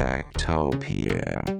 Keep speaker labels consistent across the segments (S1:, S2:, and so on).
S1: Tactopia.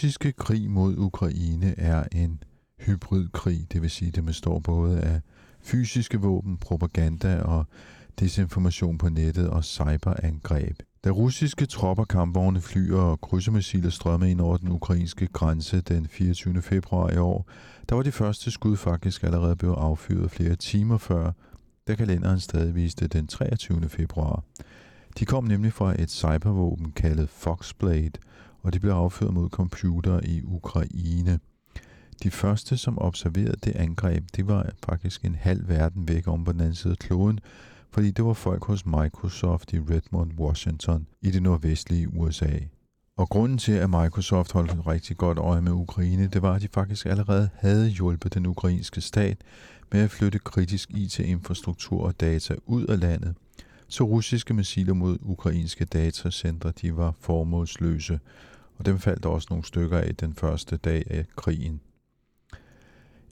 S2: Russiske krig mod Ukraine er en hybridkrig, det vil sige, det består både af fysiske våben, propaganda og desinformation på nettet og cyberangreb. Da russiske tropper, kampvogne, fly og krydsermissiler strømmede ind over den ukrainske grænse den 24. februar i år, der var de første skud faktisk allerede blevet affyret flere timer før, da kalenderen stadig viste den 23. februar. De kom nemlig fra et cybervåben kaldet Foxblade, og de blev affyret mod computer i Ukraine. De første, som observerede det angreb, det var faktisk en halv verden væk om på den anden side af kloden, fordi det var folk hos Microsoft i Redmond, Washington i det nordvestlige USA. Og grunden til, at Microsoft holdt rigtig godt øje med Ukraine, det var, at de faktisk allerede havde hjulpet den ukrainske stat med at flytte kritisk IT-infrastruktur og data ud af landet, så russiske missiler mod ukrainske datacentre de var formålsløse, og dem faldt også nogle stykker af den første dag af krigen.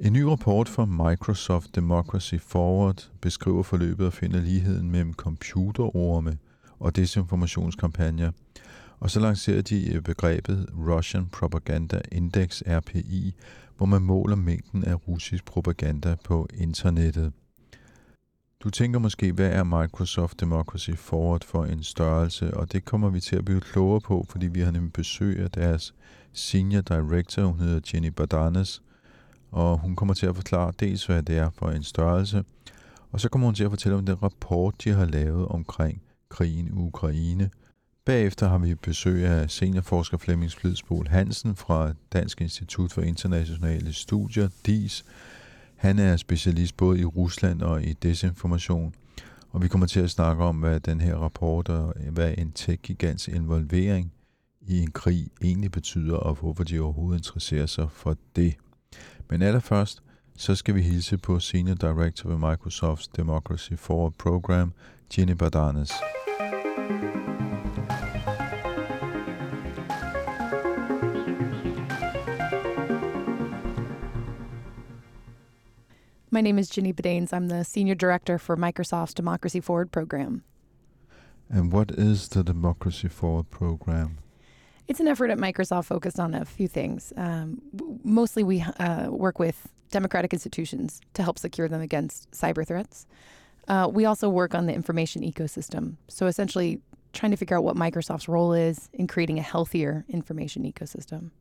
S2: En ny rapport fra Microsoft Democracy Forward beskriver forløbet og finder ligheden mellem computerorme og desinformationskampagner, og så lancerer de øh, begrebet Russian Propaganda Index RPI, hvor man måler mængden af russisk propaganda på internettet. Du tænker måske, hvad er Microsoft Democracy Forward for en størrelse, og det kommer vi til at blive klogere på, fordi vi har nemlig besøg af deres Senior Director, hun hedder Jenny Badanes, og hun kommer til at forklare dels, hvad det er for en størrelse, og så kommer hun til at fortælle om den rapport, de har lavet omkring krigen i Ukraine. Bagefter har vi besøg af seniorforsker Flemming Flidsbol Hansen fra Dansk Institut for Internationale Studier, DIS, han er specialist både i Rusland og i desinformation, og vi kommer til at snakke om, hvad den her rapport og øh, hvad en tech-gigants involvering i en krig egentlig betyder, og hvorfor de overhovedet interesserer sig for det. Men allerførst, så skal vi hilse på Senior Director ved Microsofts Democracy Forward Program, Jenny Badanes.
S3: My name is Ginny Bedanes. I'm the Senior Director for Microsoft's Democracy Forward program.
S2: And what is the Democracy Forward program?
S3: It's an effort at Microsoft focused on a few things. Um, mostly, we uh, work with democratic institutions to help secure them against cyber threats. Uh, we also work on the information ecosystem. So, essentially, trying to figure out what Microsoft's role is in creating a healthier information ecosystem.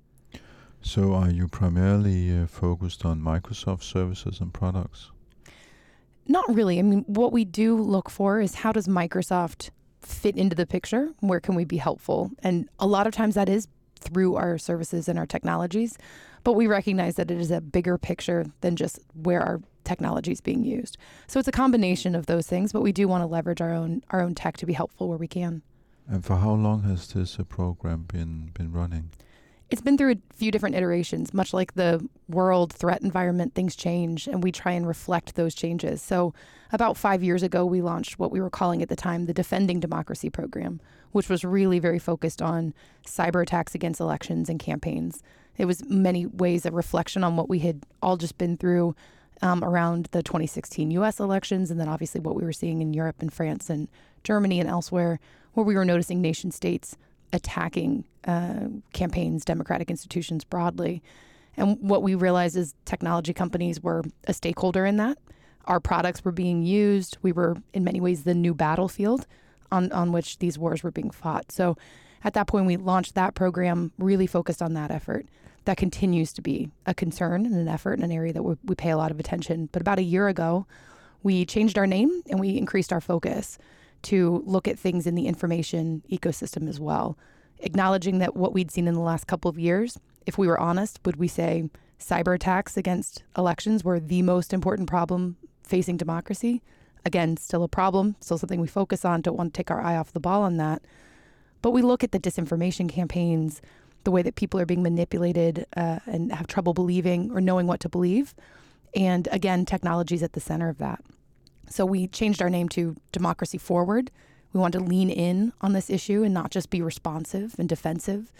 S2: So, are you primarily uh, focused on Microsoft services and products?
S3: Not really. I mean, what we do look for is how does Microsoft fit into the picture? Where can we be helpful? And a lot of times that is through our services and our technologies, but we recognize that it is a bigger picture than just where our technology is being used. So it's a combination of those things, but we do want to leverage our own our own tech to be helpful where we can.
S2: And for how long has this uh, program been been running?
S3: It's been through a few different iterations, much like the world threat environment, things change, and we try and reflect those changes. So, about five years ago, we launched what we were calling at the time the Defending Democracy program, which was really very focused on cyber attacks against elections and campaigns. It was many ways a reflection on what we had all just been through um, around the 2016 US elections, and then obviously what we were seeing in Europe and France and Germany and elsewhere, where we were noticing nation states attacking uh, campaigns, democratic institutions broadly. And what we realized is technology companies were a stakeholder in that. Our products were being used. We were, in many ways, the new battlefield on, on which these wars were being fought. So at that point, we launched that program, really focused on that effort. That continues to be a concern and an effort in an area that we, we pay a lot of attention. But about a year ago, we changed our name and we increased our focus to look at things in the information ecosystem as well, acknowledging that what we'd seen in the last couple of years, if we were honest, would we say cyber attacks against elections were the most important problem facing democracy? Again, still a problem, still something we focus on, don't want to take our eye off the ball on that. But we look at the disinformation campaigns, the way that people are being manipulated uh, and have trouble believing or knowing what to believe. And again, technology is at the center of that. So we changed our name to Democracy Forward. We want to lean in on this issue and not just be responsive and defensive.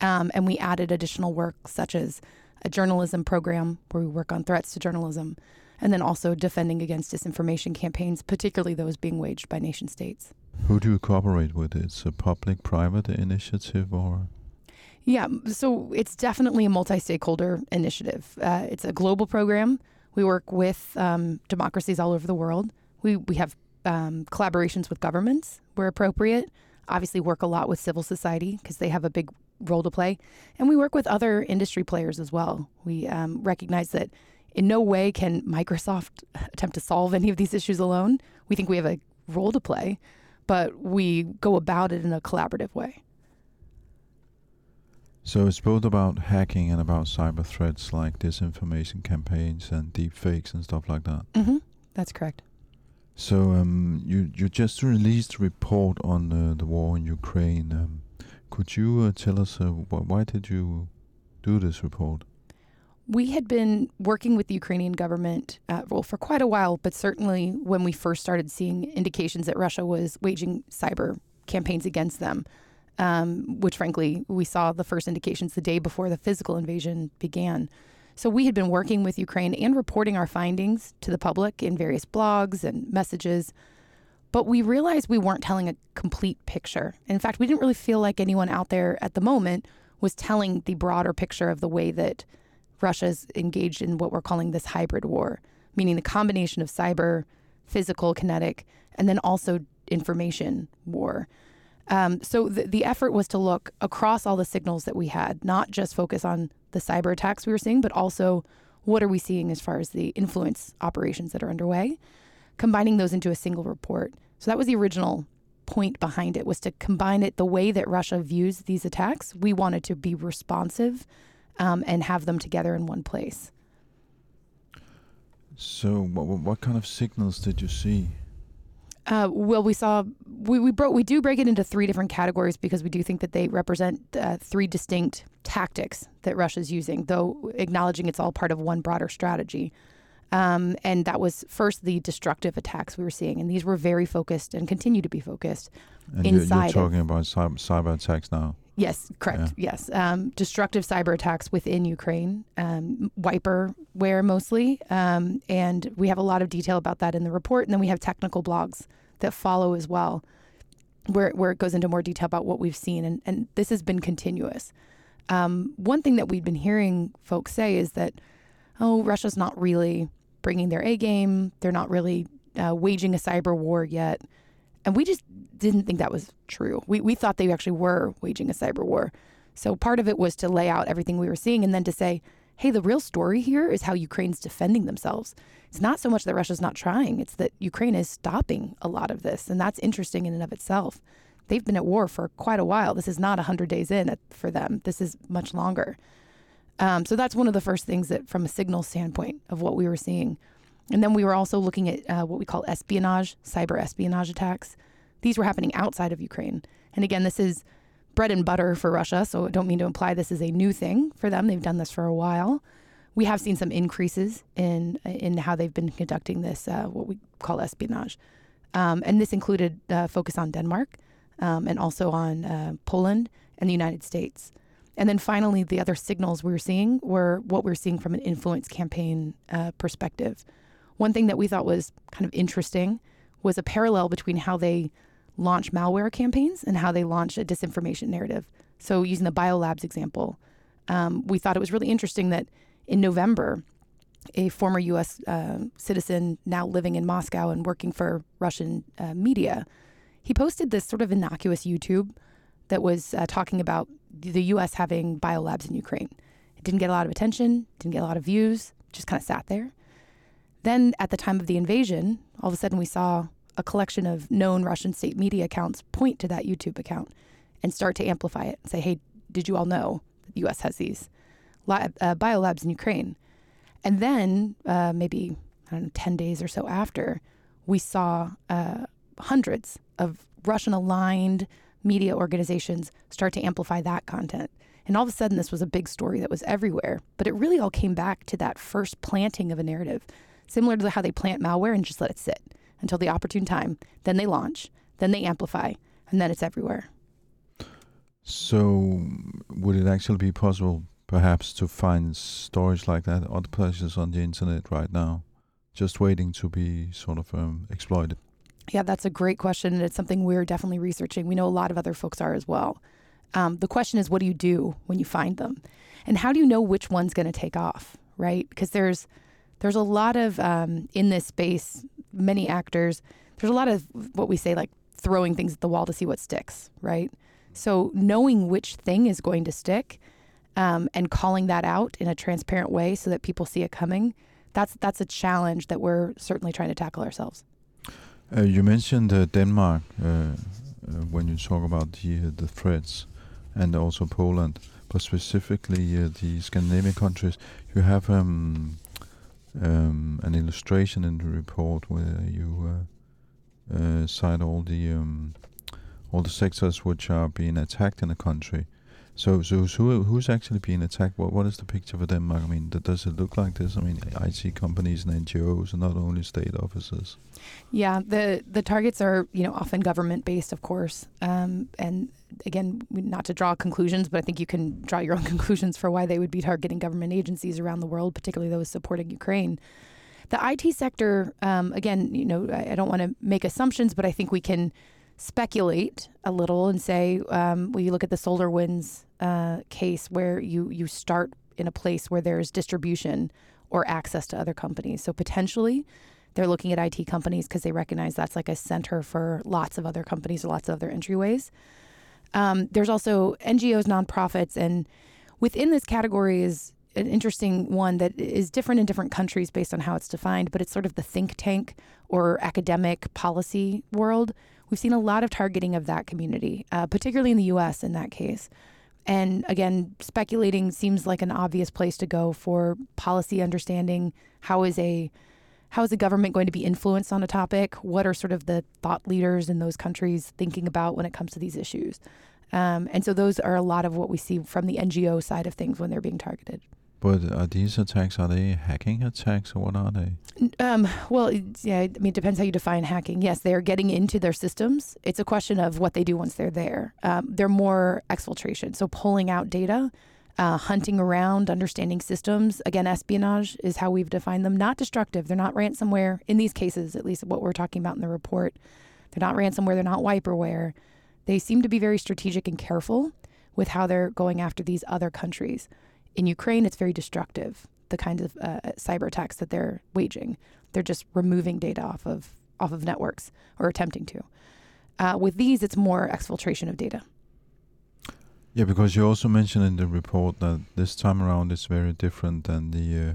S3: Um, and we added additional work such as a journalism program where we work on threats to journalism, and then also defending against disinformation campaigns, particularly those being waged by nation states.
S2: Who do you cooperate with? It's a public private initiative or?
S3: Yeah, so it's definitely a multi stakeholder initiative. Uh, it's a global program. We work with um, democracies all over the world. We, we have um, collaborations with governments where appropriate. Obviously, work a lot with civil society because they have a big role to play. And we work with other industry players as well. We um, recognize that in no way can Microsoft attempt to solve any of these issues alone. We think we have a role to play but we go about it in a collaborative way.
S2: So it's both about hacking and about cyber threats like disinformation campaigns and deep fakes and stuff like that.
S3: Mm-hmm. That's correct.
S2: So um, you you just released a report on uh, the war in Ukraine. Um, could you uh, tell us uh, wh- why did you do this report?
S3: We had been working with the Ukrainian government uh, well, for quite a while, but certainly when we first started seeing indications that Russia was waging cyber campaigns against them, um, which frankly we saw the first indications the day before the physical invasion began. So we had been working with Ukraine and reporting our findings to the public in various blogs and messages. But we realized we weren't telling a complete picture. In fact, we didn't really feel like anyone out there at the moment was telling the broader picture of the way that Russia's engaged in what we're calling this hybrid war, meaning the combination of cyber, physical, kinetic, and then also information war. Um, so the, the effort was to look across all the signals that we had, not just focus on the cyber attacks we were seeing, but also what are we seeing as far as the influence operations that are underway, combining those into a single report. So that was the original point behind it was to combine it the way that Russia views these attacks. We wanted to be responsive um, and have them together in one place.
S2: So, what, what kind of signals did you see?
S3: Uh, well, we saw we we broke we do break it into three different categories because we do think that they represent uh, three distinct tactics that Russia's using, though acknowledging it's all part of one broader strategy. Um, and that was first the destructive attacks we were seeing, and these were very focused and continue to be focused
S2: And
S3: inside.
S2: you're, you're talking about cyber, cyber attacks now.
S3: Yes, correct. Yes. Um, destructive cyber attacks within Ukraine, um, wiperware mostly. Um, and we have a lot of detail about that in the report. And then we have technical blogs that follow as well, where, where it goes into more detail about what we've seen. And, and this has been continuous. Um, one thing that we've been hearing folks say is that, oh, Russia's not really bringing their A game, they're not really uh, waging a cyber war yet. And we just didn't think that was true. We, we thought they actually were waging a cyber war. So part of it was to lay out everything we were seeing and then to say, hey, the real story here is how Ukraine's defending themselves. It's not so much that Russia's not trying, it's that Ukraine is stopping a lot of this. And that's interesting in and of itself. They've been at war for quite a while. This is not 100 days in for them, this is much longer. Um, so that's one of the first things that, from a signal standpoint, of what we were seeing. And then we were also looking at uh, what we call espionage, cyber espionage attacks. These were happening outside of Ukraine. And again, this is bread and butter for Russia, so I don't mean to imply this is a new thing for them. They've done this for a while. We have seen some increases in in how they've been conducting this, uh, what we call espionage. Um, and this included uh, focus on Denmark um, and also on uh, Poland and the United States. And then finally, the other signals we were seeing were what we are seeing from an influence campaign uh, perspective. One thing that we thought was kind of interesting was a parallel between how they launch malware campaigns and how they launch a disinformation narrative. So, using the biolabs example, um, we thought it was really interesting that in November, a former U.S. Uh, citizen now living in Moscow and working for Russian uh, media, he posted this sort of innocuous YouTube that was uh, talking about the U.S. having biolabs in Ukraine. It didn't get a lot of attention, didn't get a lot of views, just kind of sat there. Then, at the time of the invasion, all of a sudden we saw a collection of known Russian state media accounts point to that YouTube account and start to amplify it and say, hey, did you all know the U.S. has these lab, uh, biolabs in Ukraine? And then, uh, maybe, I don't know, 10 days or so after, we saw uh, hundreds of Russian aligned media organizations start to amplify that content. And all of a sudden, this was a big story that was everywhere. But it really all came back to that first planting of a narrative, similar to how they plant malware and just let it sit until the opportune time. Then they launch, then they amplify, and then it's everywhere.
S2: So, would it actually be possible, perhaps, to find storage like that other places on the internet right now, just waiting to be sort of um, exploited?
S3: Yeah, that's a great question, and it's something we're definitely researching. We know a lot of other folks are as well. Um, the question is, what do you do when you find them, and how do you know which one's going to take off, right? Because there's there's a lot of um, in this space, many actors. There's a lot of what we say like throwing things at the wall to see what sticks, right? So knowing which thing is going to stick, um, and calling that out in a transparent way so that people see it coming, that's that's a challenge that we're certainly trying to tackle ourselves.
S2: Uh, you mentioned uh, Denmark uh, uh when you talk about the uh, the threats, and also Poland, but specifically uh, the Scandinavian countries. You have um, um, an illustration in the report where you uh, cite all the um, all the sectors which are being attacked in the country. So, so who, who's actually being attacked? What, what is the picture for Denmark? I mean, does it look like this? I mean, IT companies and NGOs, and not only state offices.
S3: Yeah, the the targets are you know often government based, of course, um, and again, not to draw conclusions, but I think you can draw your own conclusions for why they would be targeting government agencies around the world, particularly those supporting Ukraine. The IT sector, um, again, you know, I, I don't want to make assumptions, but I think we can speculate a little and say, um, you look at the SolarWinds uh, case where you you start in a place where there's distribution or access to other companies. So potentially, they're looking at IT companies because they recognize that's like a center for lots of other companies or lots of other entryways. Um, there's also NGOs, nonprofits, and within this category is an interesting one that is different in different countries based on how it's defined, but it's sort of the think tank or academic policy world We've seen a lot of targeting of that community, uh, particularly in the US in that case. And again, speculating seems like an obvious place to go for policy understanding. How is a how is the government going to be influenced on a topic? What are sort of the thought leaders in those countries thinking about when it comes to these issues? Um, and so those are a lot of what we see from the NGO side of things when they're being targeted.
S2: But are these attacks are they hacking attacks or what are they?
S3: Um, well, yeah, I mean, it depends how you define hacking. Yes, they are getting into their systems. It's a question of what they do once they're there. Um, they're more exfiltration, so pulling out data, uh, hunting around, understanding systems. Again, espionage is how we've defined them. Not destructive. They're not ransomware in these cases, at least what we're talking about in the report. They're not ransomware. They're not wiperware. They seem to be very strategic and careful with how they're going after these other countries. In Ukraine, it's very destructive. The kinds of uh, cyber attacks that they're waging, they're just removing data off of off of networks or attempting to. Uh, with these, it's more exfiltration of data.
S2: Yeah, because you also mentioned in the report that this time around is very different than the uh,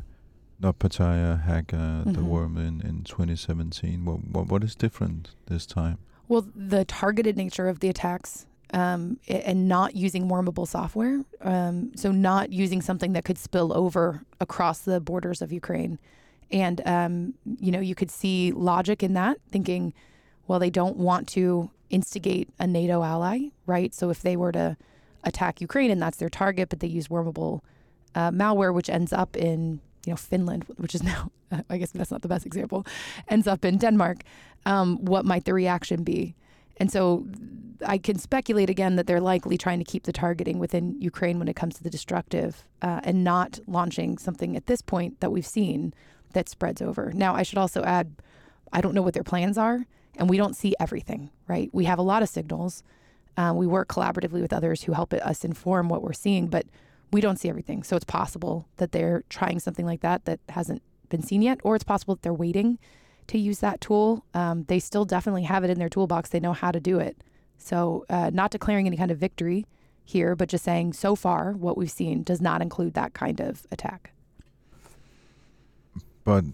S2: NotPetya hack, uh, mm-hmm. the worm in, in 2017. What, what what is different this time?
S3: Well, the targeted nature of the attacks um, and not using wormable software. Um, so, not using something that could spill over across the borders of Ukraine. And, um, you know, you could see logic in that, thinking, well, they don't want to instigate a NATO ally, right? So, if they were to attack Ukraine and that's their target, but they use wormable uh, malware, which ends up in, you know, Finland, which is now, I guess that's not the best example, ends up in Denmark, um, what might the reaction be? And so I can speculate again that they're likely trying to keep the targeting within Ukraine when it comes to the destructive uh, and not launching something at this point that we've seen that spreads over. Now, I should also add, I don't know what their plans are, and we don't see everything, right? We have a lot of signals. Uh, we work collaboratively with others who help us inform what we're seeing, but we don't see everything. So it's possible that they're trying something like that that hasn't been seen yet, or it's possible that they're waiting to use that tool. Um, they still definitely have it in their toolbox. They know how to do it. So, uh, not declaring any kind of victory here, but just saying so far what we've seen does not include that kind of attack.
S2: But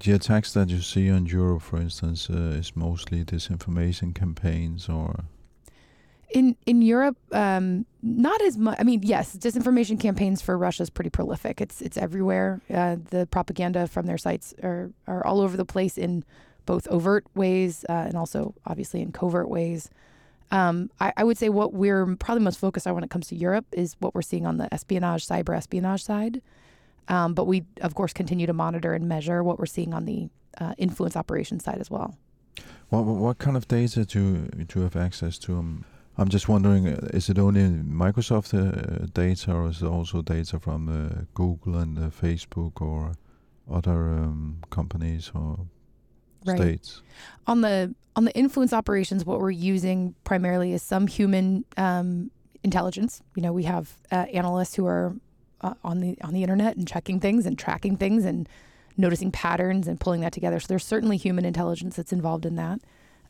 S2: the attacks that you see on Europe, for instance, uh, is mostly disinformation campaigns or
S3: in in Europe, um, not as much. I mean, yes, disinformation campaigns for Russia is pretty prolific. It's it's everywhere. Uh, the propaganda from their sites are are all over the place in both overt ways uh, and also obviously in covert ways. Um, I, I, would say what we're probably most focused on when it comes to Europe is what we're seeing on the espionage, cyber espionage side. Um, but we, of course, continue to monitor and measure what we're seeing on the uh, influence operations side as well.
S2: What, what kind of data do, do you have access to? Um, I'm just wondering, uh, is it only Microsoft uh, data or is it also data from uh, Google and uh, Facebook or other um, companies or right. states?
S3: On the on the influence operations, what we're using primarily is some human um, intelligence. You know, we have uh, analysts who are uh, on the on the internet and checking things and tracking things and noticing patterns and pulling that together. So there's certainly human intelligence that's involved in that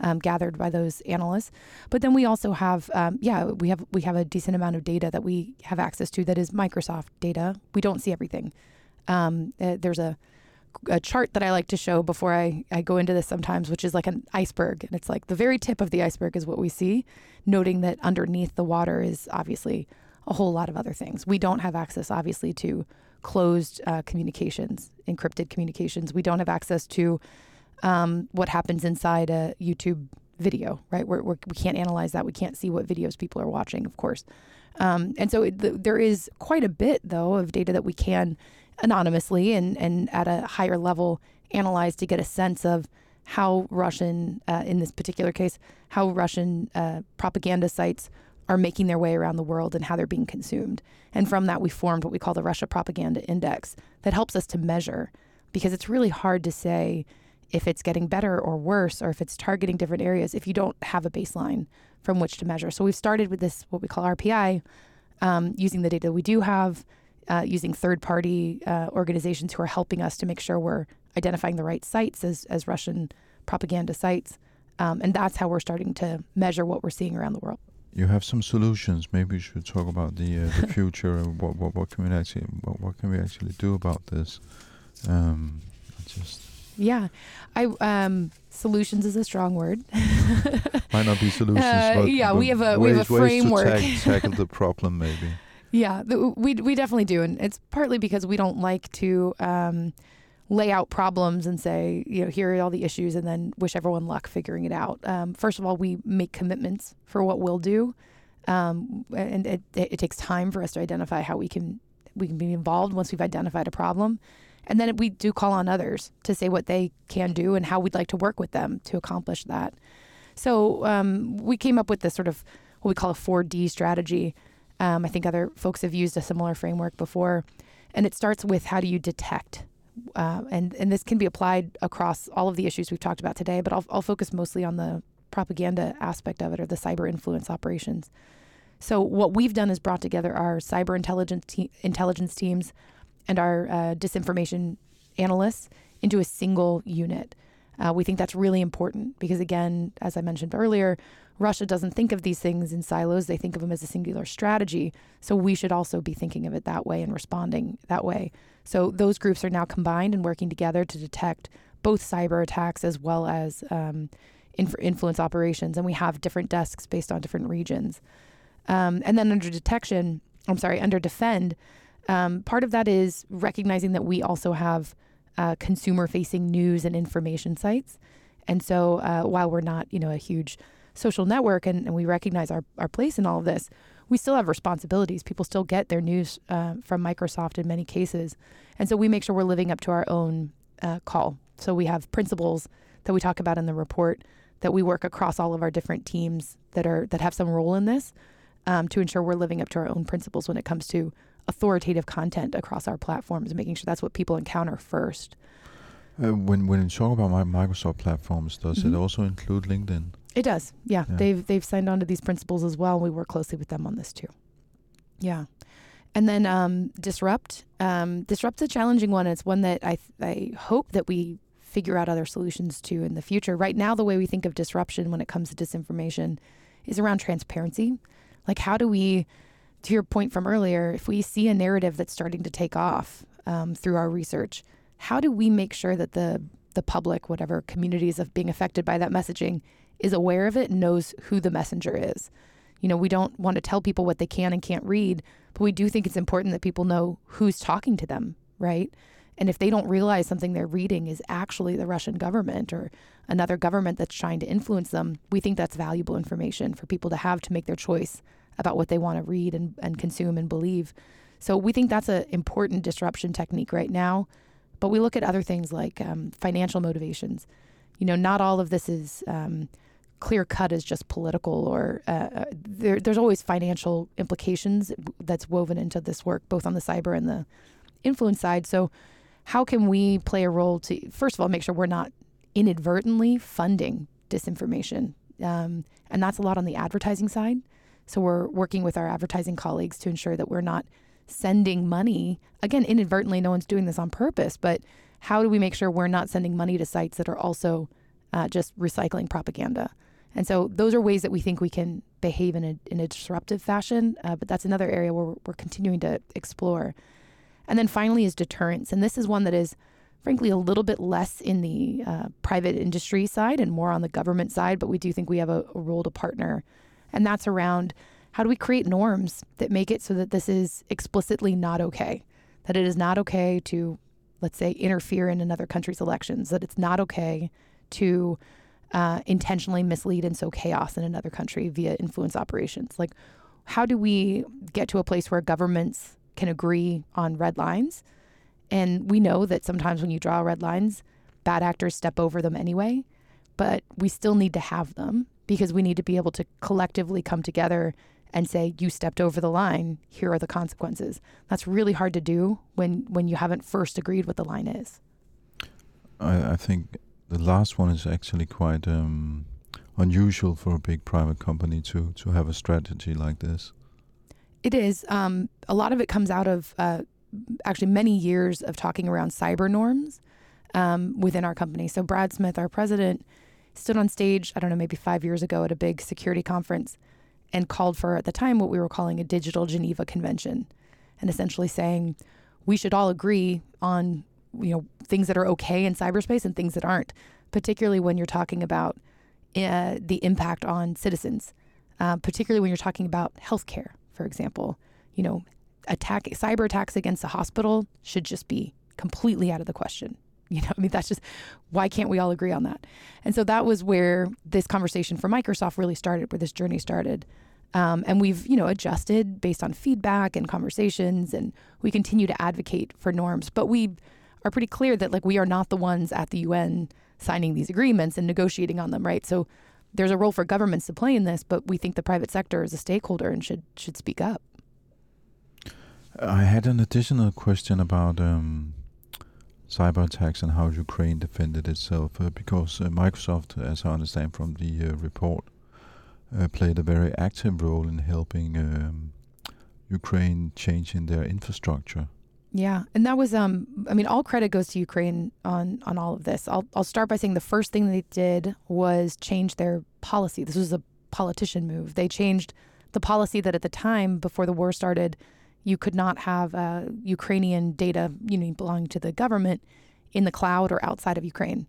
S3: um, gathered by those analysts. But then we also have, um, yeah, we have we have a decent amount of data that we have access to that is Microsoft data. We don't see everything. Um, uh, there's a a chart that I like to show before I, I go into this sometimes, which is like an iceberg. And it's like the very tip of the iceberg is what we see, noting that underneath the water is obviously a whole lot of other things. We don't have access, obviously, to closed uh, communications, encrypted communications. We don't have access to um, what happens inside a YouTube video, right? We're, we're, we can not analyze that. We can't see what videos people are watching, of course. Um, and so it, the, there is quite a bit, though, of data that we can anonymously and, and at a higher level analyze to get a sense of how Russian, uh, in this particular case, how Russian uh, propaganda sites are making their way around the world and how they're being consumed. And from that, we formed what we call the Russia Propaganda Index that helps us to measure because it's really hard to say if it's getting better or worse or if it's targeting different areas if you don't have a baseline from which to measure. So we've started with this, what we call RPI, um, using the data we do have, uh, using third party uh, organizations who are helping us to make sure we're identifying the right sites as, as Russian propaganda sites. Um, and that's how we're starting to measure what we're seeing around the world.
S2: You have some solutions. Maybe you should talk about the uh, the future. what, what what can we actually what, what can we actually do about this? Um, just
S3: yeah, I um, solutions is a strong word.
S2: Might not be solutions, uh, but
S3: yeah,
S2: but
S3: we have a ways, we have a framework ways
S2: to tackle the problem, maybe.
S3: Yeah, we we definitely do, and it's partly because we don't like to um, lay out problems and say, you know, here are all the issues, and then wish everyone luck figuring it out. Um, first of all, we make commitments for what we'll do, um, and it, it takes time for us to identify how we can we can be involved once we've identified a problem. And then we do call on others to say what they can do and how we'd like to work with them to accomplish that. So um, we came up with this sort of what we call a 4D strategy. Um, I think other folks have used a similar framework before. And it starts with how do you detect? Uh, and, and this can be applied across all of the issues we've talked about today, but I'll, I'll focus mostly on the propaganda aspect of it or the cyber influence operations. So, what we've done is brought together our cyber intelligence, te- intelligence teams, and our uh, disinformation analysts into a single unit. Uh, we think that's really important because, again, as I mentioned earlier, Russia doesn't think of these things in silos. They think of them as a singular strategy. So we should also be thinking of it that way and responding that way. So those groups are now combined and working together to detect both cyber attacks as well as um, inf- influence operations. And we have different desks based on different regions. Um, and then under detection, I'm sorry, under defend, um, part of that is recognizing that we also have uh, consumer facing news and information sites. And so uh, while we're not, you know, a huge social network and, and, we recognize our, our place in all of this, we still have responsibilities. People still get their news uh, from Microsoft in many cases. And so we make sure we're living up to our own uh, call. So we have principles that we talk about in the report that we work across all of our different teams that are that have some role in this um, to ensure we're living up to our own principles when it comes to authoritative content across our platforms, and making sure that's what people encounter first.
S2: Uh, when when you talk about my Microsoft platforms, does mm-hmm. it also include LinkedIn?
S3: It does. Yeah. yeah, they've they've signed on to these principles as well. We work closely with them on this too. Yeah, and then um, disrupt. Um, disrupt's a challenging one. It's one that I I hope that we figure out other solutions to in the future. Right now, the way we think of disruption when it comes to disinformation is around transparency. Like, how do we, to your point from earlier, if we see a narrative that's starting to take off um, through our research, how do we make sure that the the public, whatever communities of being affected by that messaging, is aware of it and knows who the messenger is? You know, we don't want to tell people what they can and can't read, but we do think it's important that people know who's talking to them, right? And if they don't realize something they're reading is actually the Russian government or another government that's trying to influence them, we think that's valuable information for people to have to make their choice about what they want to read and, and consume and believe. So we think that's an important disruption technique right now. But we look at other things like um, financial motivations. You know, not all of this is um, clear cut as just political, or uh, uh, there, there's always financial implications that's woven into this work, both on the cyber and the influence side. So, how can we play a role to, first of all, make sure we're not inadvertently funding disinformation? Um, and that's a lot on the advertising side. So, we're working with our advertising colleagues to ensure that we're not sending money. Again inadvertently no one's doing this on purpose but how do we make sure we're not sending money to sites that are also uh, just recycling propaganda? And so those are ways that we think we can behave in a, in a disruptive fashion uh, but that's another area where we're continuing to explore. And then finally is deterrence and this is one that is frankly a little bit less in the uh, private industry side and more on the government side but we do think we have a, a role to partner and that's around how do we create norms that make it so that this is explicitly not okay? That it is not okay to, let's say, interfere in another country's elections, that it's not okay to uh, intentionally mislead and sow chaos in another country via influence operations. Like, how do we get to a place where governments can agree on red lines? And we know that sometimes when you draw red lines, bad actors step over them anyway, but we still need to have them because we need to be able to collectively come together and say you stepped over the line. Here are the consequences. That's really hard to do when when you haven't first agreed what the line is.
S2: I, I think the last one is actually quite um, unusual for a big private company to to have a strategy like this.
S3: It is. Um, a lot of it comes out of uh, actually many years of talking around cyber norms um, within our company. So brad smith our president stood on stage i don't know maybe five years ago at a big security conference and called for, at the time, what we were calling a digital Geneva Convention, and essentially saying we should all agree on you know things that are okay in cyberspace and things that aren't, particularly when you're talking about uh, the impact on citizens, uh, particularly when you're talking about healthcare, for example. You know, attack cyber attacks against a hospital should just be completely out of the question. You know, I mean, that's just why can't we all agree on that? And so that was where this conversation for Microsoft really started, where this journey started. Um, and we've, you know, adjusted based on feedback and conversations, and we continue to advocate for norms. But we are pretty clear that like we are not the ones at the UN signing these agreements and negotiating on them, right? So there's a role for governments to play in this, but we think the private sector is a stakeholder and should should speak up.
S2: I had an additional question about um, cyber attacks and how Ukraine defended itself, uh, because uh, Microsoft, as I understand from the uh, report, played a very active role in helping um, Ukraine change in their infrastructure.
S3: Yeah, and that was um I mean all credit goes to Ukraine on on all of this. I'll I'll start by saying the first thing they did was change their policy. This was a politician move. They changed the policy that at the time before the war started you could not have uh, Ukrainian data, you know, belonging to the government in the cloud or outside of Ukraine.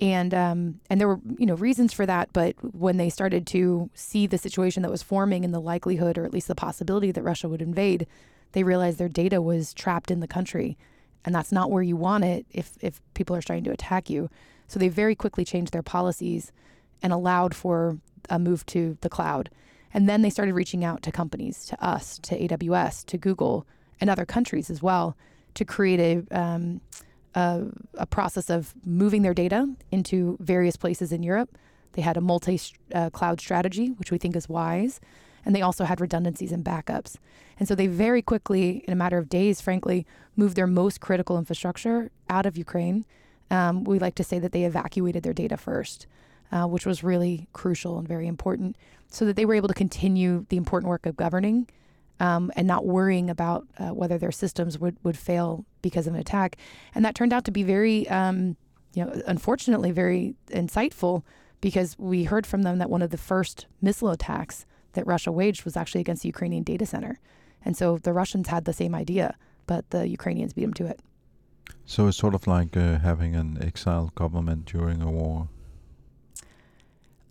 S3: And um, and there were you know reasons for that, but when they started to see the situation that was forming and the likelihood, or at least the possibility, that Russia would invade, they realized their data was trapped in the country, and that's not where you want it if if people are starting to attack you. So they very quickly changed their policies and allowed for a move to the cloud. And then they started reaching out to companies, to us, to AWS, to Google, and other countries as well, to create a, um, a, a, process of moving their data into various places in Europe. They had a multi uh, cloud strategy, which we think is wise. And they also had redundancies and backups. And so they very quickly, in a matter of days, frankly, moved their most critical infrastructure out of Ukraine. Um, we like to say that they evacuated their data first uh, which was really crucial and very important, so that they were able to continue the important work of governing um, and not worrying about uh, whether their systems would, would fail because of an attack. And that turned out to be very, um, you know, unfortunately, very insightful because we heard from them that one of the first missile attacks that Russia waged was actually against the Ukrainian data center. And so the Russians had the same idea, but the Ukrainians beat them to it.
S2: So it's sort of like uh, having an exiled government during a war.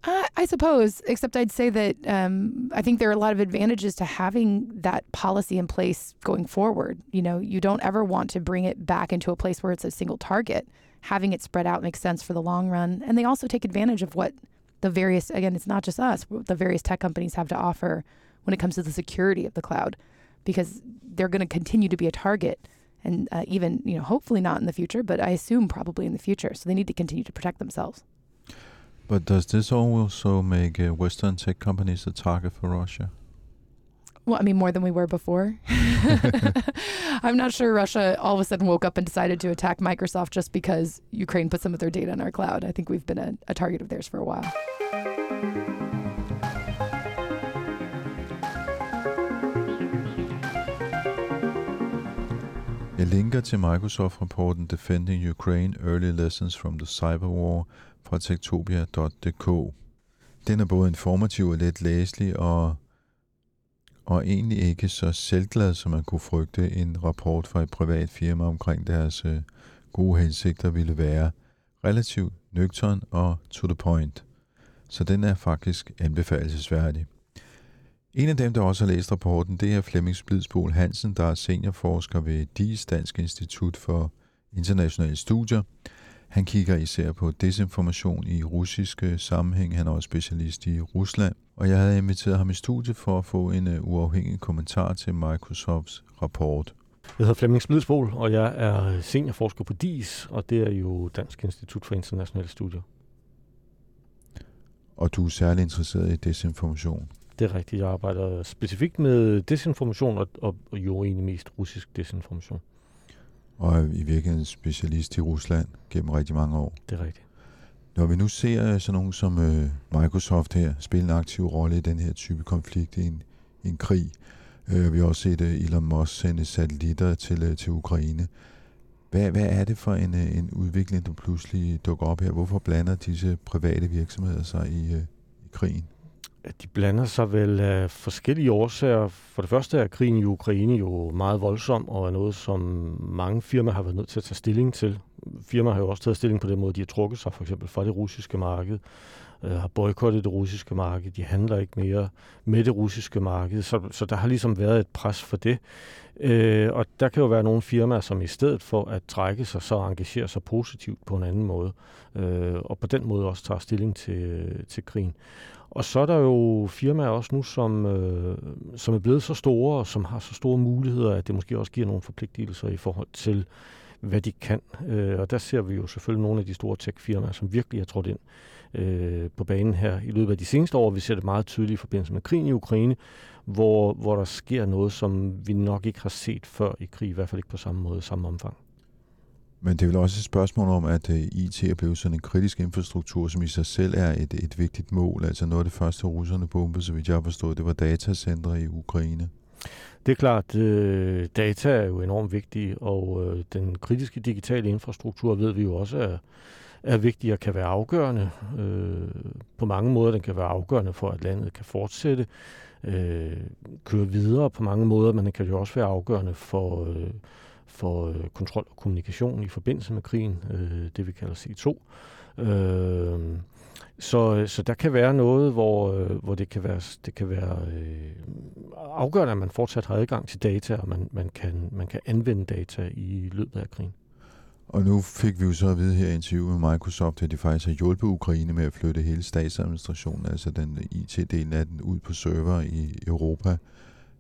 S3: Uh, I suppose, except I'd say that um, I think there are a lot of advantages to having that policy in place going forward. You know, you don't ever want to bring it back into a place where it's a single target. Having it spread out makes sense for the long run. And they also take advantage of what the various, again, it's not just us, the various tech companies have to offer when it comes to the security of the cloud because they're going to continue to be a target and uh, even, you know, hopefully not in the future, but I assume probably in the future. So they need to continue to protect themselves.
S2: But does this also make uh, Western tech companies a target for Russia?
S3: Well, I mean, more than we were before. I'm not sure Russia all of a sudden woke up and decided to attack Microsoft just because Ukraine put some of their data in our cloud. I think we've been a, a target of theirs for a while.
S2: Jeg linker til Microsoft-rapporten Defending Ukraine Early Lessons from the Cyber War fra tektopia.dk. Den er både informativ og let læselig og, og egentlig ikke så selvglad, som man kunne frygte en rapport fra et privat firma omkring deres øh, gode hensigter ville være. Relativt nøgtern og to the point. Så den er faktisk anbefalesværdig. En af dem, der også har læst rapporten, det er Flemming Splidsbol Hansen, der er seniorforsker ved DIS, Dansk Institut for Internationale Studier. Han kigger især på desinformation i russiske sammenhæng. Han er også specialist i Rusland. Og jeg havde inviteret ham i studiet for at få en uh, uafhængig kommentar til Microsofts rapport.
S1: Jeg hedder Flemming Splidsbol, og jeg er seniorforsker på DIS, og det er jo Dansk Institut for Internationale Studier.
S2: Og du er særlig interesseret i desinformation?
S1: Det er rigtigt. Jeg arbejder specifikt med desinformation, og, og, og jo egentlig mest russisk desinformation.
S2: Og er i virkeligheden specialist i Rusland gennem rigtig mange år.
S1: Det er rigtigt.
S2: Når vi nu ser øh, sådan nogen som øh, Microsoft her spille en aktiv rolle i den her type konflikt i en, i en krig, øh, vi har også set øh, Elon Musk sende satellitter til, øh, til Ukraine. Hvad, hvad er det for en, øh, en udvikling, der pludselig dukker op her? Hvorfor blander disse private virksomheder sig i, øh, i krigen?
S1: De blander sig vel af forskellige årsager. For det første er krigen i Ukraine jo meget voldsom og er noget, som mange firmaer har været nødt til at tage stilling til. Firmaer har jo også taget stilling på den måde, de har trukket sig for eksempel fra det russiske marked, øh, har boykottet det russiske marked, de handler ikke mere med det russiske marked, så, så der har ligesom været et pres for det. Øh, og der kan jo være nogle firmaer, som i stedet for at trække sig, så engagerer sig positivt på en anden måde, øh, og på den måde også tager stilling til, til krigen. Og så er der jo firmaer også nu, som, øh, som er blevet så store, og som har så store muligheder, at det måske også giver nogle forpligtelser i forhold til, hvad de kan. Øh, og der ser vi jo selvfølgelig nogle af de store tech-firmaer, som virkelig er trådt ind øh, på banen her i løbet af de seneste år. Vi ser det meget tydeligt i forbindelse med krigen i Ukraine, hvor, hvor der sker noget, som vi nok ikke har set før i krig, i hvert fald ikke på samme måde, samme omfang.
S2: Men det er vel også et spørgsmål om, at øh, IT er blevet sådan en kritisk infrastruktur, som i sig selv er et, et vigtigt mål. Altså noget af det første, russerne bombede, så vidt jeg har forstået, det var datacentre i Ukraine.
S1: Det er klart, øh, data er jo enormt vigtigt, og øh, den kritiske digitale infrastruktur ved vi jo også er, er vigtig og kan være afgørende. Øh, på mange måder den kan være afgørende for, at landet kan fortsætte, øh, køre videre på mange måder, men den kan jo også være afgørende for... Øh, for øh, kontrol og kommunikation i forbindelse med krigen, øh, det vi kalder C2. Øh, så, så der kan være noget, hvor, øh, hvor det kan være, det kan være øh, afgørende, at man fortsat har adgang til data, og man, man, kan, man kan anvende data i løbet af krigen.
S2: Og nu fik vi jo så at vide her i interviewet med Microsoft, at de faktisk har hjulpet Ukraine med at flytte hele statsadministrationen, altså den IT-del af den, ud på server i Europa.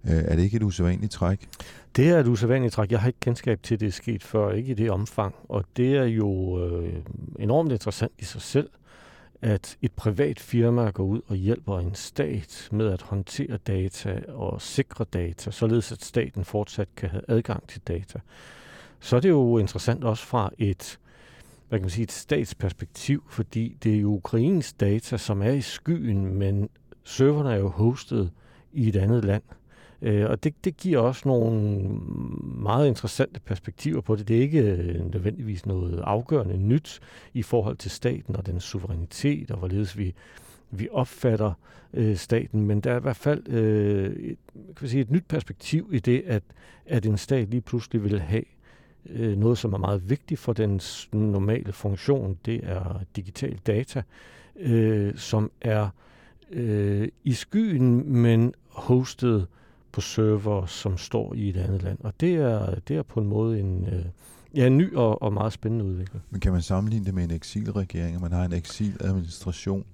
S2: Øh, er det ikke et usædvanligt træk?
S1: Det er et usædvanligt træk. Jeg har ikke kendskab til, at det er sket før, ikke i det omfang. Og det er jo øh, enormt interessant i sig selv, at et privat firma går ud og hjælper en stat med at håndtere data og sikre data, således at staten fortsat kan have adgang til data. Så er det jo interessant også fra et, hvad kan man sige, et statsperspektiv, fordi det er jo Ukrains data, som er i skyen, men serverne er jo hostet i et andet land. Øh, og det, det giver også nogle meget interessante perspektiver på det. Det er ikke øh, nødvendigvis noget afgørende nyt i forhold til staten og dens suverænitet, og hvorledes vi, vi opfatter øh, staten, men der er i hvert fald øh, et, kan vi sige, et nyt perspektiv i det, at, at en stat lige pludselig vil have øh, noget, som er meget vigtigt for dens normale funktion. Det er digital data, øh, som er øh, i skyen, men hostet på server, som står i et andet land. Og det er, det er på en måde en, øh, ja, en ny og, og meget spændende udvikling.
S2: Men kan man sammenligne det med en eksilregering, man har en eksiladministration?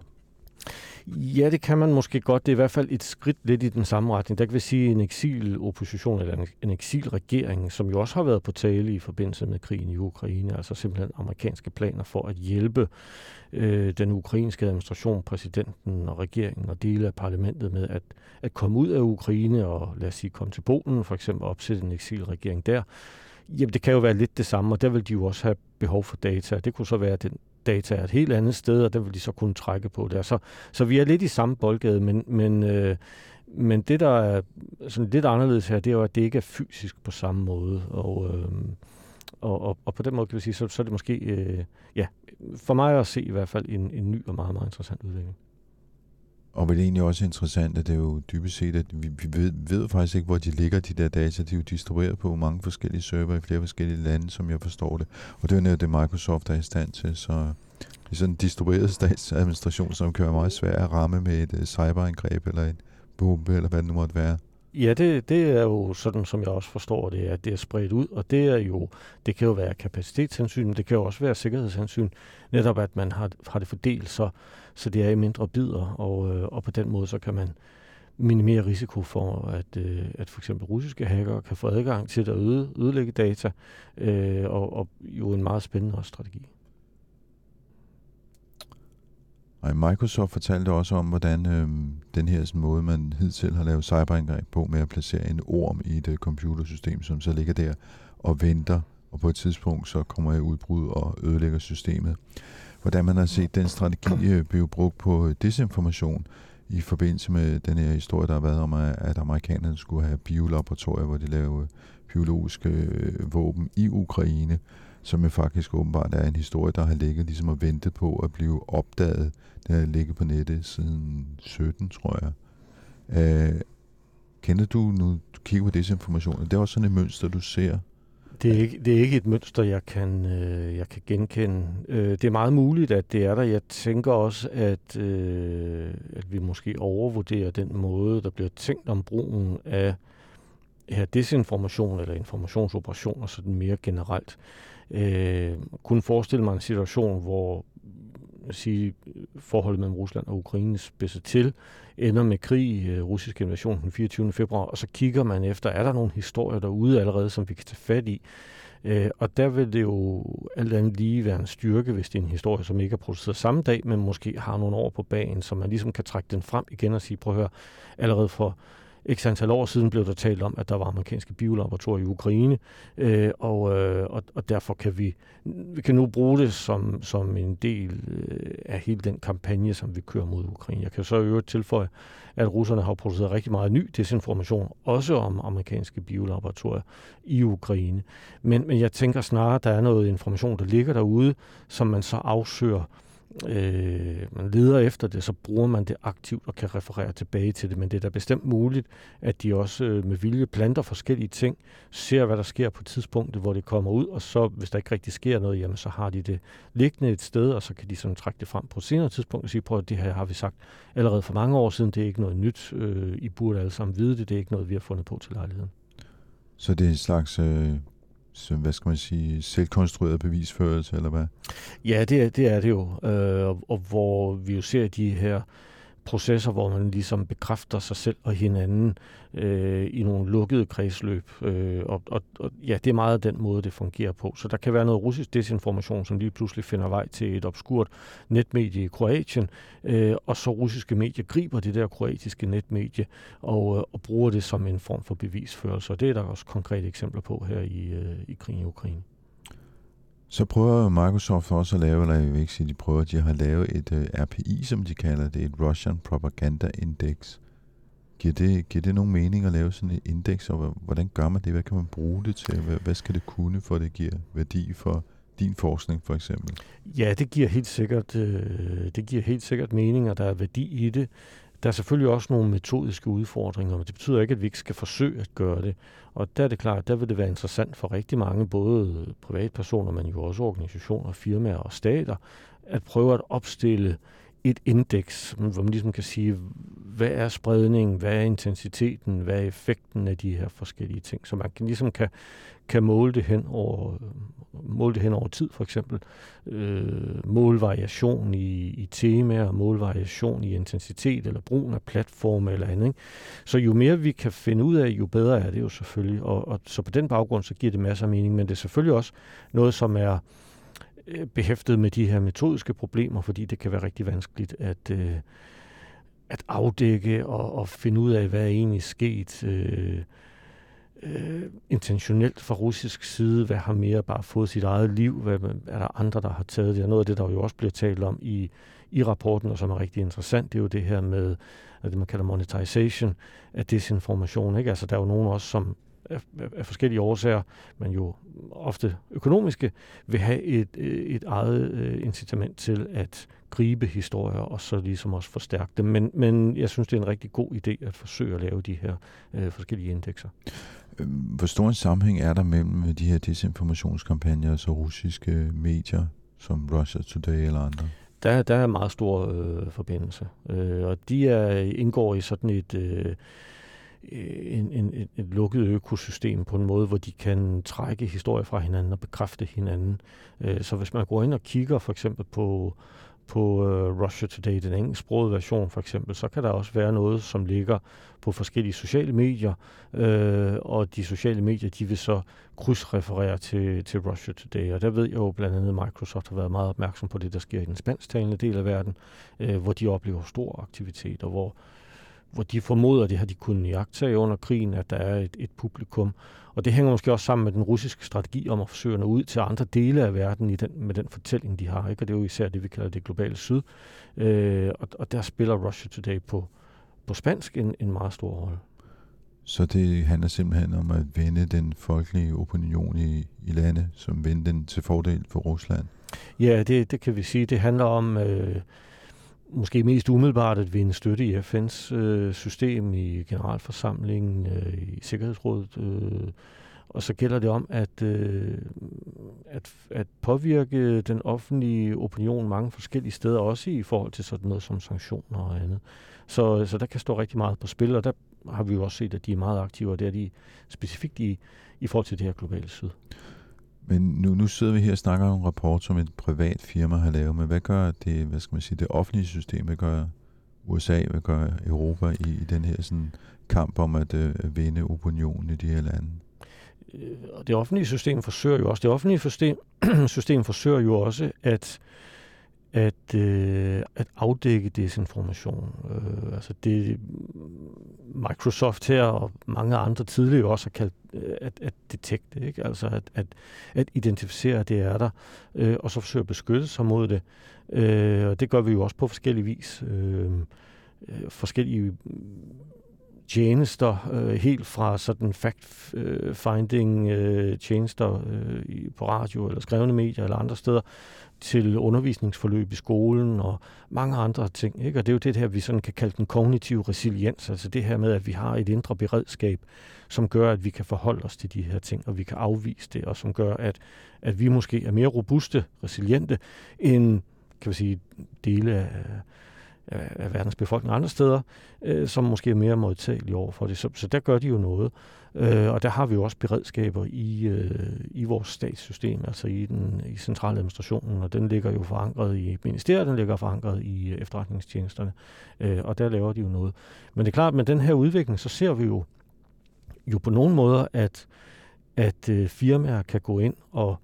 S1: Ja, det kan man måske godt. Det er i hvert fald et skridt lidt i den samme retning. Der kan vi sige en eksilopposition eller en eksilregering, som jo også har været på tale i forbindelse med krigen i Ukraine, altså simpelthen amerikanske planer for at hjælpe øh, den ukrainske administration, præsidenten og regeringen og dele af parlamentet med at, at komme ud af Ukraine og lad os sige komme til Polen, for eksempel opsætte en eksilregering der. Jamen, det kan jo være lidt det samme, og der vil de jo også have behov for data. Det kunne så være, den data er et helt andet sted, og der vil de så kunne trække på der. Så, så vi er lidt i samme boldgade, men, men, øh, men det, der er sådan lidt anderledes her, det er jo, at det ikke er fysisk på samme måde. Og, øh, og, og, og på den måde kan vi sige, så, så er det måske, øh, ja, for mig at se i hvert fald en, en ny og meget, meget interessant udvikling.
S2: Og vel egentlig også interessant, at det er jo dybest set, at vi, vi ved, ved faktisk ikke, hvor de ligger, de der data. De er jo distribueret på mange forskellige server i flere forskellige lande, som jeg forstår det. Og det er jo det Microsoft er i stand til, så det er sådan en distribueret statsadministration, som kan være meget svær at ramme med et uh, cyberangreb eller en bombe, eller hvad det nu måtte være.
S1: Ja, det, det er jo sådan, som jeg også forstår det, at det er spredt ud, og det er jo, det kan jo være kapacitetshensyn, men det kan jo også være sikkerhedshensyn, netop at man har, har det fordelt, så, så det er i mindre bidder, og, øh, og på den måde så kan man minimere risiko for, at, øh, at for eksempel russiske hackere kan få adgang til at øde, ødelægge data, øh, og, og jo en meget spændende strategi.
S2: Og Microsoft fortalte også om, hvordan øh, den her sådan, måde, man hidtil har lavet cyberangreb på med at placere en orm i et uh, computersystem, som så ligger der og venter, og på et tidspunkt så kommer jeg udbrud og ødelægger systemet. Hvordan man har set den strategi øh, blive brugt på desinformation i forbindelse med den her historie, der har været om, at amerikanerne skulle have biolaboratorier, hvor de lavede biologiske øh, våben i Ukraine, som jo faktisk åbenbart er en historie, der har ligget ligesom og ventet på at blive opdaget. Det har ligget på nettet siden 17, tror jeg. Øh, kender du nu, du kigger på desinformation, det er også sådan et mønster, du ser?
S1: Det er ikke, det er ikke et mønster, jeg kan, øh, jeg kan genkende. Øh, det er meget muligt, at det er der. Jeg tænker også, at, øh, at vi måske overvurderer den måde, der bliver tænkt om brugen af her desinformation eller informationsoperationer sådan mere generelt. Øh, kunne forestille mig en situation, hvor sige, forholdet mellem Rusland og Ukraine spidser til, ender med krig, øh, russisk invasion den 24. februar, og så kigger man efter, er der nogle historier derude allerede, som vi kan tage fat i. Øh, og der vil det jo alt andet lige være en styrke, hvis det er en historie, som ikke er produceret samme dag, men måske har nogle år på bagen, så man ligesom kan trække den frem igen og sige, prøv at høre, allerede for X antal år siden blev der talt om, at der var amerikanske biolaboratorier i Ukraine, øh, og, øh, og, og derfor kan vi, vi kan nu bruge det som, som en del øh, af hele den kampagne, som vi kører mod Ukraine. Jeg kan så i øvrigt tilføje, at russerne har produceret rigtig meget ny desinformation, også om amerikanske biolaboratorier i Ukraine. Men, men jeg tænker snarere, at der er noget information, der ligger derude, som man så afsøger øh, man leder efter det, så bruger man det aktivt og kan referere tilbage til det. Men det er da bestemt muligt, at de også øh, med vilje planter forskellige ting, ser hvad der sker på tidspunktet, hvor det kommer ud, og så hvis der ikke rigtig sker noget, jamen så har de det liggende et sted, og så kan de sådan trække det frem på et senere tidspunkt og sige, prøv at det her har vi sagt allerede for mange år siden, det er ikke noget nyt, øh, I burde alle sammen vide det, det er ikke noget, vi har fundet på til lejligheden.
S2: Så det er en slags øh, så, hvad skal man sige, selvkonstrueret bevisførelse, eller hvad?
S1: Ja, det er det, er det jo. Øh, og, og hvor vi jo ser de her processer, hvor man ligesom bekræfter sig selv og hinanden øh, i nogle lukkede kredsløb. Øh, og, og, og ja, det er meget den måde, det fungerer på. Så der kan være noget russisk desinformation, som lige pludselig finder vej til et obskurt netmedie i Kroatien, øh, og så russiske medier griber det der kroatiske netmedie og, øh, og bruger det som en form for bevisførelse. Og det er der også konkrete eksempler på her i, øh, i krigen i Ukraine.
S2: Så prøver Microsoft også at lave, eller jeg vil ikke sige, de prøver, de har lavet et øh, uh, RPI, som de kalder det, et Russian Propaganda Index. Giver det, giver det nogen mening at lave sådan et indeks, og hvordan gør man det? Hvad kan man bruge det til? Hvad, hvad skal det kunne, for at det giver værdi for din forskning, for eksempel?
S1: Ja, det giver helt sikkert, øh, det giver helt sikkert mening, og der er værdi i det. Der er selvfølgelig også nogle metodiske udfordringer, men det betyder ikke, at vi ikke skal forsøge at gøre det. Og der er det klart, der vil det være interessant for rigtig mange, både privatpersoner, men jo også organisationer, firmaer og stater, at prøve at opstille et indeks, hvor man ligesom kan sige, hvad er spredningen, hvad er intensiteten, hvad er effekten af de her forskellige ting, så man kan ligesom kan, kan måle det hen over måle det hen over tid, for eksempel øh, målvariation i, i temaer, målvariation i intensitet eller brugen af platforme eller andet. Ikke? Så jo mere vi kan finde ud af, jo bedre er det jo selvfølgelig. Og, og så på den baggrund, så giver det masser af mening, men det er selvfølgelig også noget, som er øh, behæftet med de her metodiske problemer, fordi det kan være rigtig vanskeligt at, øh, at afdække og, og finde ud af, hvad er egentlig sket. Øh, øh, intentionelt fra russisk side? Hvad har mere bare fået sit eget liv? Hvad er der andre, der har taget det? Og noget af det, der jo også bliver talt om i, i rapporten, og som er rigtig interessant, det er jo det her med, det man kalder monetization af desinformation. Ikke? Altså, der er jo nogen også, som af, af forskellige årsager, men jo ofte økonomiske, vil have et, øh, et eget øh, incitament til at gribe historier og så ligesom også forstærke dem. Men, men jeg synes, det er en rigtig god idé at forsøge at lave de her øh, forskellige indekser.
S2: Øhm, hvor stor en sammenhæng er der mellem de her desinformationskampagner og så russiske medier, som Russia Today eller andre?
S1: Der, der er meget stor øh, forbindelse, øh, og de er, indgår i sådan et... Øh, en, en, et, et lukket økosystem på en måde, hvor de kan trække historier fra hinanden og bekræfte hinanden. Øh, så hvis man går ind og kigger for eksempel på på øh, Russia Today, den engelsksprogede version for eksempel, så kan der også være noget, som ligger på forskellige sociale medier, øh, og de sociale medier, de vil så krydsreferere til, til Russia Today. Og der ved jeg jo blandt andet, at Microsoft har været meget opmærksom på det, der sker i den spansktalende del af verden, øh, hvor de oplever stor aktivitet, og hvor, hvor de formoder, det har de kunnet jagtage under krigen, at der er et, et publikum, og det hænger måske også sammen med den russiske strategi om at forsøge at nå ud til andre dele af verden i den, med den fortælling, de har. Ikke? Og det er jo især det, vi kalder det globale syd. Øh, og, og der spiller Russia Today på, på spansk en, en meget stor rolle.
S2: Så det handler simpelthen om at vende den folkelige opinion i, i landet, som vender den til fordel for Rusland?
S1: Ja, det, det kan vi sige. Det handler om... Øh, måske mest umiddelbart at vinde støtte i FN's øh, system, i generalforsamlingen, øh, i Sikkerhedsrådet. Øh, og så gælder det om at, øh, at, at påvirke den offentlige opinion mange forskellige steder, også i forhold til sådan noget som sanktioner og andet. Så, så der kan stå rigtig meget på spil, og der har vi jo også set, at de er meget aktive, og det er de specifikt i, i forhold til det her globale syd.
S2: Men nu, nu sidder vi her og snakker om en rapport, som et privat firma har lavet, men hvad gør det, hvad skal man sige, det offentlige system, hvad gør USA, hvad gør Europa i, i den her sådan, kamp om at øh, vinde opinionen i de her lande?
S1: Øh, og det offentlige system forsøger jo også, det offentlige system, system forsøger jo også at at, øh, at afdække desinformation. Øh, altså det Microsoft her og mange andre tidligere også har kaldt øh, at, at detekte, ikke? altså at, at, at identificere, at det er der, øh, og så forsøge at beskytte sig mod det. Øh, og det gør vi jo også på forskellige vis. Øh, øh forskellige tjenester, øh, helt fra sådan fact-finding øh, øh, tjenester øh, på radio eller skrevne medier eller andre steder, til undervisningsforløb i skolen og mange andre ting. Ikke? Og det er jo det her, vi sådan kan kalde den kognitive resiliens, altså det her med, at vi har et indre beredskab, som gør, at vi kan forholde os til de her ting, og vi kan afvise det, og som gør, at, at vi måske er mere robuste, resiliente, end kan vi sige, dele af, af verdens befolkning andre steder, øh, som måske er mere modtagelige over for det. Så, så der gør de jo noget. Øh, og der har vi jo også beredskaber i, øh, i vores statssystem, altså i den i centraladministrationen, og den ligger jo forankret i ministeriet, den ligger forankret i øh, efterretningstjenesterne, øh, og der laver de jo noget. Men det er klart, at med den her udvikling, så ser vi jo, jo på nogle måder, at, at øh, firmaer kan gå ind og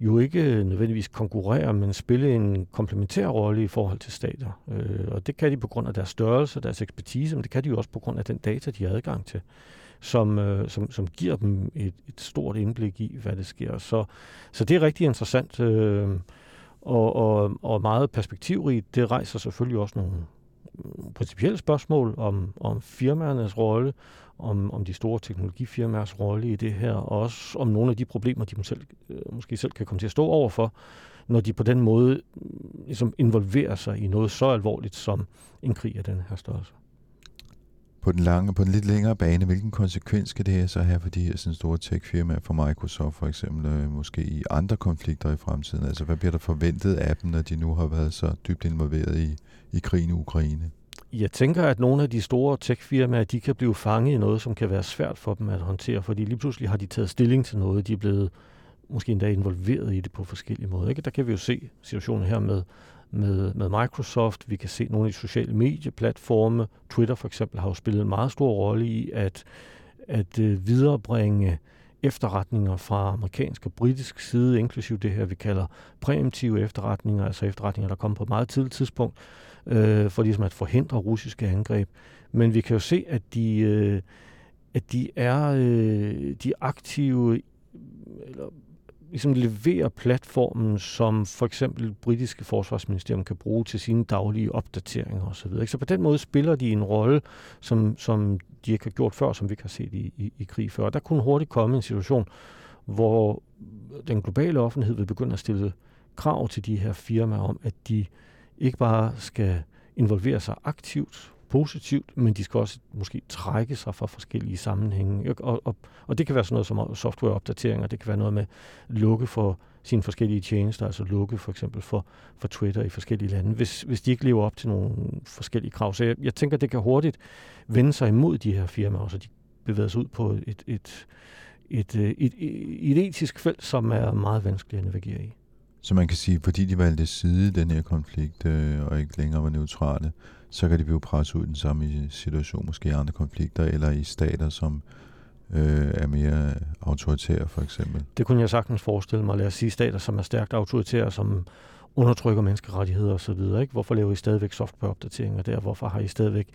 S1: jo ikke nødvendigvis konkurrere, men spille en komplementær rolle i forhold til stater. Øh, og det kan de på grund af deres størrelse, deres ekspertise, men det kan de jo også på grund af den data, de har adgang til som, øh, som, som giver dem et, et stort indblik i, hvad det sker. Så, så det er rigtig interessant øh, og, og, og meget perspektivrigt. Det rejser selvfølgelig også nogle øh, principielle spørgsmål om, om firmaernes rolle, om, om de store teknologifirmaers rolle i det her, og også om nogle af de problemer, de selv, øh, måske selv kan komme til at stå overfor, når de på den måde mm, ligesom involverer sig i noget så alvorligt som en krig af den her størrelse
S2: på den lange, på den lidt længere bane, hvilken konsekvens kan det her så have for de her sådan store tech-firmaer, for Microsoft for eksempel, øh, måske i andre konflikter i fremtiden? Altså, hvad bliver der forventet af dem, når de nu har været så dybt involveret i, i krigen i Ukraine?
S1: Jeg tænker, at nogle af de store tech-firmaer, de kan blive fanget i noget, som kan være svært for dem at håndtere, fordi lige pludselig har de taget stilling til noget, de er blevet måske endda involveret i det på forskellige måder. Ikke? Der kan vi jo se situationen her med med, med Microsoft. Vi kan se nogle af de sociale medieplatforme. Twitter for eksempel har jo spillet en meget stor rolle i at, at øh, viderebringe efterretninger fra amerikansk og britisk side, inklusive det her, vi kalder præemptive efterretninger, altså efterretninger, der kommer på et meget tidligt tidspunkt, øh, for ligesom at forhindre russiske angreb. Men vi kan jo se, at de, øh, at de er øh, de aktive eller ligesom leverer platformen, som for eksempel britiske forsvarsministerium kan bruge til sine daglige opdateringer osv. Så, så på den måde spiller de en rolle, som, som de ikke har gjort før, som vi ikke har set i, i, i krig før. Og der kunne hurtigt komme en situation, hvor den globale offentlighed vil begynde at stille krav til de her firmaer om, at de ikke bare skal involvere sig aktivt positivt, men de skal også måske trække sig fra forskellige sammenhænge. Og, og, og det kan være sådan noget som softwareopdateringer, det kan være noget med lukke for sine forskellige tjenester, altså lukke for eksempel for, for Twitter i forskellige lande, hvis, hvis de ikke lever op til nogle forskellige krav. Så jeg, jeg tænker, det kan hurtigt vende sig imod de her firmaer, så de bevæger sig ud på et, et, et, et, et, et, et etisk felt, som er meget vanskeligt at navigere i.
S2: Så man kan sige, fordi de valgte side i den her konflikt, øh, og ikke længere var neutrale, så kan de blive presset ud i den samme situation, måske i andre konflikter, eller i stater, som øh, er mere autoritære, for eksempel.
S1: Det kunne jeg sagtens forestille mig. Lad os sige stater, som er stærkt autoritære, som undertrykker menneskerettigheder osv. Ikke? Hvorfor laver I stadigvæk softwareopdateringer der? Hvorfor har I stadigvæk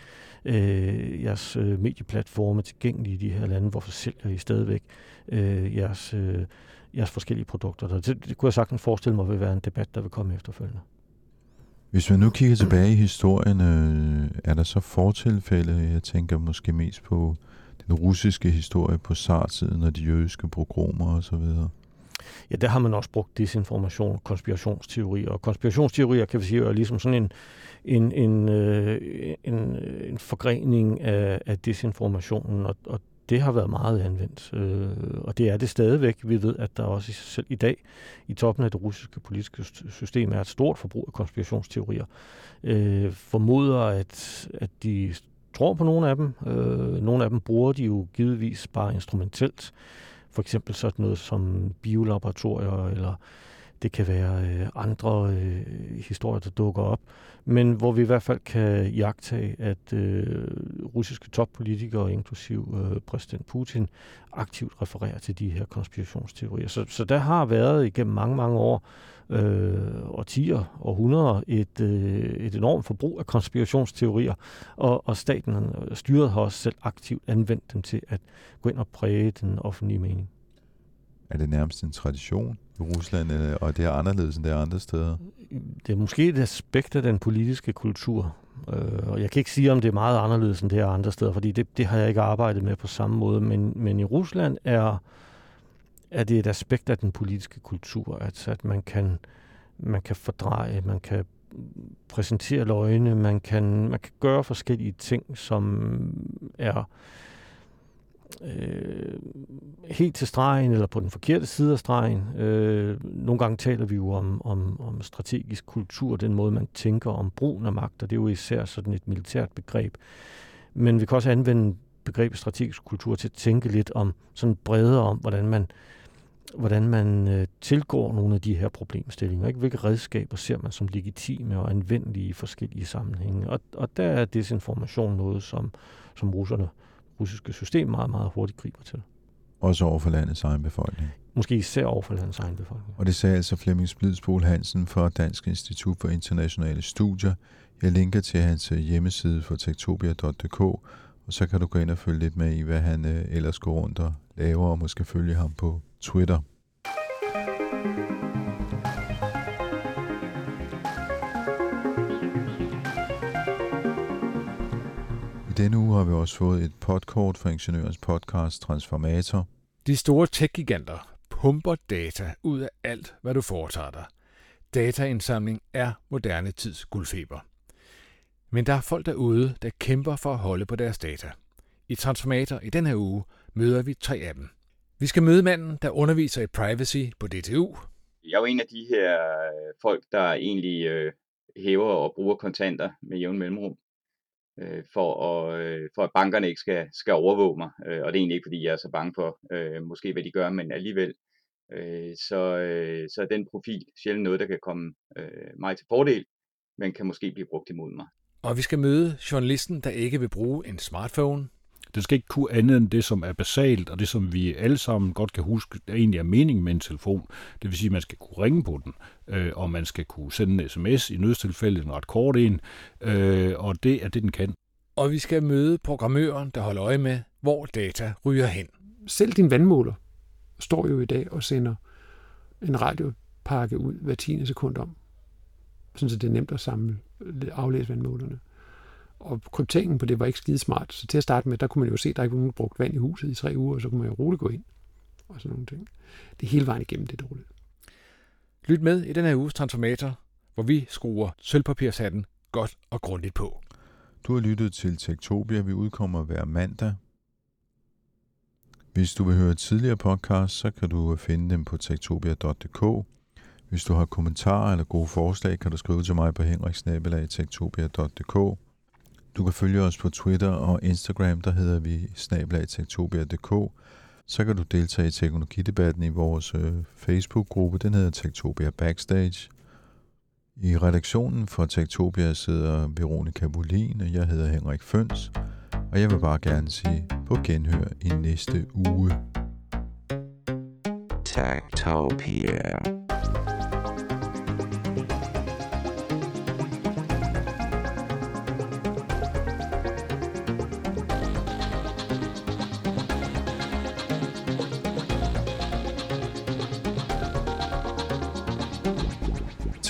S1: øh, jeres øh, medieplatforme tilgængelige i de her lande? Hvorfor sælger I stadigvæk øh, jeres, øh, jeres forskellige produkter? Det, det kunne jeg sagtens forestille mig vil være en debat, der vil komme efterfølgende.
S2: Hvis vi nu kigger tilbage i historien, øh, er der så fortilfælde, jeg tænker måske mest på den russiske historie på zartiden og de jødiske progromer osv.?
S1: Ja, der har man også brugt desinformation, konspirationsteorier. Og konspirationsteorier, kan vi sige, er ligesom sådan en, en, en, øh, en, en forgrening af, af desinformationen, og, og det har været meget anvendt, øh, og det er det stadigvæk. Vi ved, at der også selv i dag i toppen af det russiske politiske system er et stort forbrug af konspirationsteorier. Øh, formoder, at, at de tror på nogle af dem. Øh, nogle af dem bruger de jo givetvis bare instrumentelt. For eksempel sådan noget som biolaboratorier, eller det kan være øh, andre øh, historier, der dukker op men hvor vi i hvert fald kan jagtage, at øh, russiske toppolitikere, inklusiv øh, præsident Putin, aktivt refererer til de her konspirationsteorier. Så, så der har været igennem mange, mange år, øh, årtier, århundreder, et, øh, et enormt forbrug af konspirationsteorier, og, og staten og styret har også selv aktivt anvendt dem til at gå ind og præge den offentlige mening.
S2: Er det nærmest en tradition i Rusland, og det er anderledes end det er andre steder?
S1: det er måske et aspekt af den politiske kultur. Øh, og jeg kan ikke sige, om det er meget anderledes end det er andre steder, fordi det, det har jeg ikke arbejdet med på samme måde. Men, men i Rusland er, er det et aspekt af den politiske kultur, at, at man, kan, man kan fordreje, man kan præsentere løgne, man kan, man kan gøre forskellige ting, som er øh, helt til stregen eller på den forkerte side af stregen. Øh, nogle gange taler vi jo om, om, om strategisk kultur, den måde man tænker om brugen af magt, og det er jo især sådan et militært begreb. Men vi kan også anvende begrebet strategisk kultur til at tænke lidt om sådan bredere om, hvordan man hvordan man øh, tilgår nogle af de her problemstillinger. Ikke? Hvilke redskaber ser man som legitime og anvendelige i forskellige sammenhænge. Og, og der er desinformation noget, som, som russerne russiske system meget, meget hurtigt griber til.
S2: Også over for landets egen befolkning.
S1: Måske især over for landets egen befolkning.
S2: Og det sagde altså Flemming Splidsbol Hansen fra Dansk Institut for Internationale Studier. Jeg linker til hans øh, hjemmeside for tektopia.dk, og så kan du gå ind og følge lidt med i, hvad han øh, ellers går rundt og laver, og måske følge ham på Twitter. Denne uge har vi også fået et podkort fra Ingeniørens podcast Transformator.
S4: De store tech-giganter pumper data ud af alt, hvad du foretager dig. Dataindsamling er moderne tids guldfeber. Men der er folk derude, der kæmper for at holde på deres data. I Transformator i den her uge møder vi tre af dem. Vi skal møde manden, der underviser i privacy på DTU.
S5: Jeg er jo en af de her øh, folk, der egentlig øh, hæver og bruger kontanter med jævn mellemrum, øh, for, at, øh, for at bankerne ikke skal, skal overvåge mig. Øh, og det er egentlig ikke, fordi jeg er så bange for, øh, måske hvad de gør, men alligevel. Øh, så, øh, så er den profil sjældent noget, der kan komme øh, mig til fordel, men kan måske blive brugt imod mig.
S4: Og vi skal møde journalisten, der ikke vil bruge en smartphone.
S6: Det skal ikke kunne andet end det, som er basalt, og det, som vi alle sammen godt kan huske, der egentlig er meningen med en telefon. Det vil sige, at man skal kunne ringe på den, øh, og man skal kunne sende en sms i nødstilfælde, en ret kort en, øh, og det er det, den kan.
S4: Og vi skal møde programmøren, der holder øje med, hvor data ryger hen.
S7: Selv din vandmåler står jo i dag og sender en radiopakke ud hver 10. sekund om, sådan så det er nemt at samle, aflæse vandmålerne. Og krypteringen på det var ikke skide smart, så til at starte med, der kunne man jo se, at der ikke var nogen brugt vand i huset i tre uger, og så kunne man jo roligt gå ind og sådan nogle ting. Det er hele vejen igennem det dårligt.
S4: Lyt med i den her uges Transformator, hvor vi skruer sølvpapirshatten godt og grundigt på.
S2: Du har lyttet til Tektopia. Vi udkommer hver mandag. Hvis du vil høre tidligere podcast, så kan du finde dem på tektopia.dk. Hvis du har kommentarer eller gode forslag, kan du skrive til mig på henriksnabelag.tektopia.dk. Du kan følge os på Twitter og Instagram, der hedder vi snabelagtektopia.dk. Så kan du deltage i teknologidebatten i vores øh, Facebook-gruppe, den hedder Tektopia Backstage. I redaktionen for Tektopia sidder Veronika Bolin, og jeg hedder Henrik Føns. Og jeg vil bare gerne sige på genhør i næste uge.
S8: Tektopia.